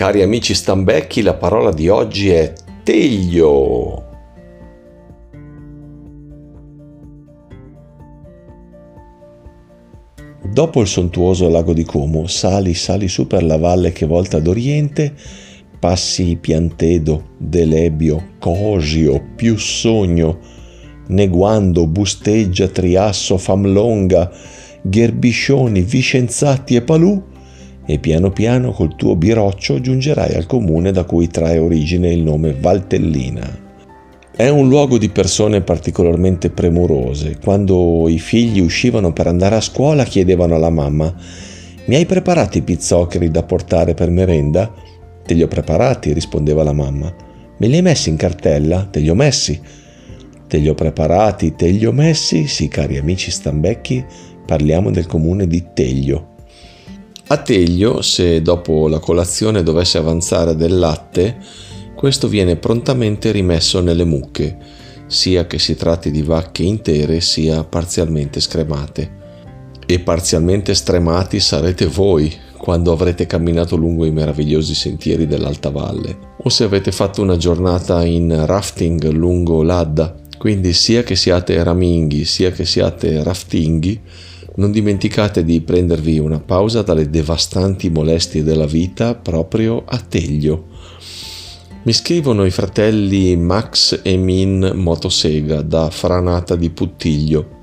Cari amici stambecchi, la parola di oggi è teglio. Dopo il sontuoso lago di Como, sali, sali su per la valle che volta ad oriente, passi Piantedo, Delebio, Cosio, più Sogno, Neguando, Busteggia, Triasso, Famlonga, Gherbiscioni, Vicenzati e Palù, e piano piano col tuo biroccio giungerai al comune da cui trae origine il nome Valtellina. È un luogo di persone particolarmente premurose. Quando i figli uscivano per andare a scuola chiedevano alla mamma Mi hai preparato i pizzoccheri da portare per merenda? Te li ho preparati, rispondeva la mamma. Me li hai messi in cartella? Te li ho messi. Te li ho preparati, te li ho messi? Sì, cari amici stambecchi, parliamo del comune di Teglio. A Teglio, se dopo la colazione dovesse avanzare del latte, questo viene prontamente rimesso nelle mucche, sia che si tratti di vacche intere sia parzialmente scremate. E parzialmente stremati sarete voi quando avrete camminato lungo i meravigliosi sentieri dell'Alta Valle, o se avete fatto una giornata in rafting lungo l'Adda. Quindi sia che siate raminghi, sia che siate raftinghi, non dimenticate di prendervi una pausa dalle devastanti molestie della vita proprio a Teglio. Mi scrivono i fratelli Max e Min Motosega da Franata di Puttiglio.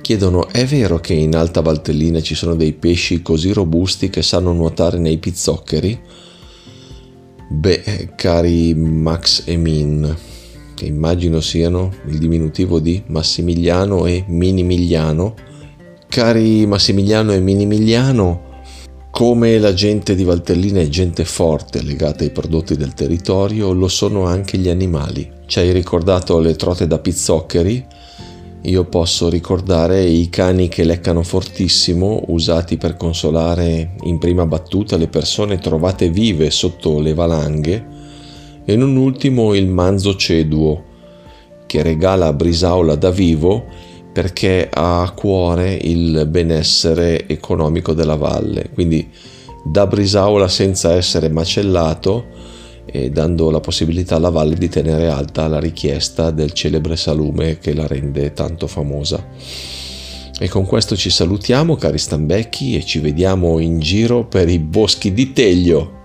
Chiedono: è vero che in Alta Valtellina ci sono dei pesci così robusti che sanno nuotare nei pizzoccheri? Beh, cari Max e Min, che immagino siano il diminutivo di Massimiliano e Minimiliano. Cari Massimiliano e Minimiliano, come la gente di Valtellina è gente forte legata ai prodotti del territorio, lo sono anche gli animali. Ci hai ricordato le trote da pizzoccheri? Io posso ricordare i cani che leccano fortissimo, usati per consolare in prima battuta le persone trovate vive sotto le valanghe e non ultimo il manzo ceduo, che regala a Brisaola da vivo perché ha a cuore il benessere economico della valle. Quindi da Brisaola senza essere macellato e dando la possibilità alla valle di tenere alta la richiesta del celebre salume che la rende tanto famosa. E con questo ci salutiamo cari stambecchi e ci vediamo in giro per i boschi di Teglio.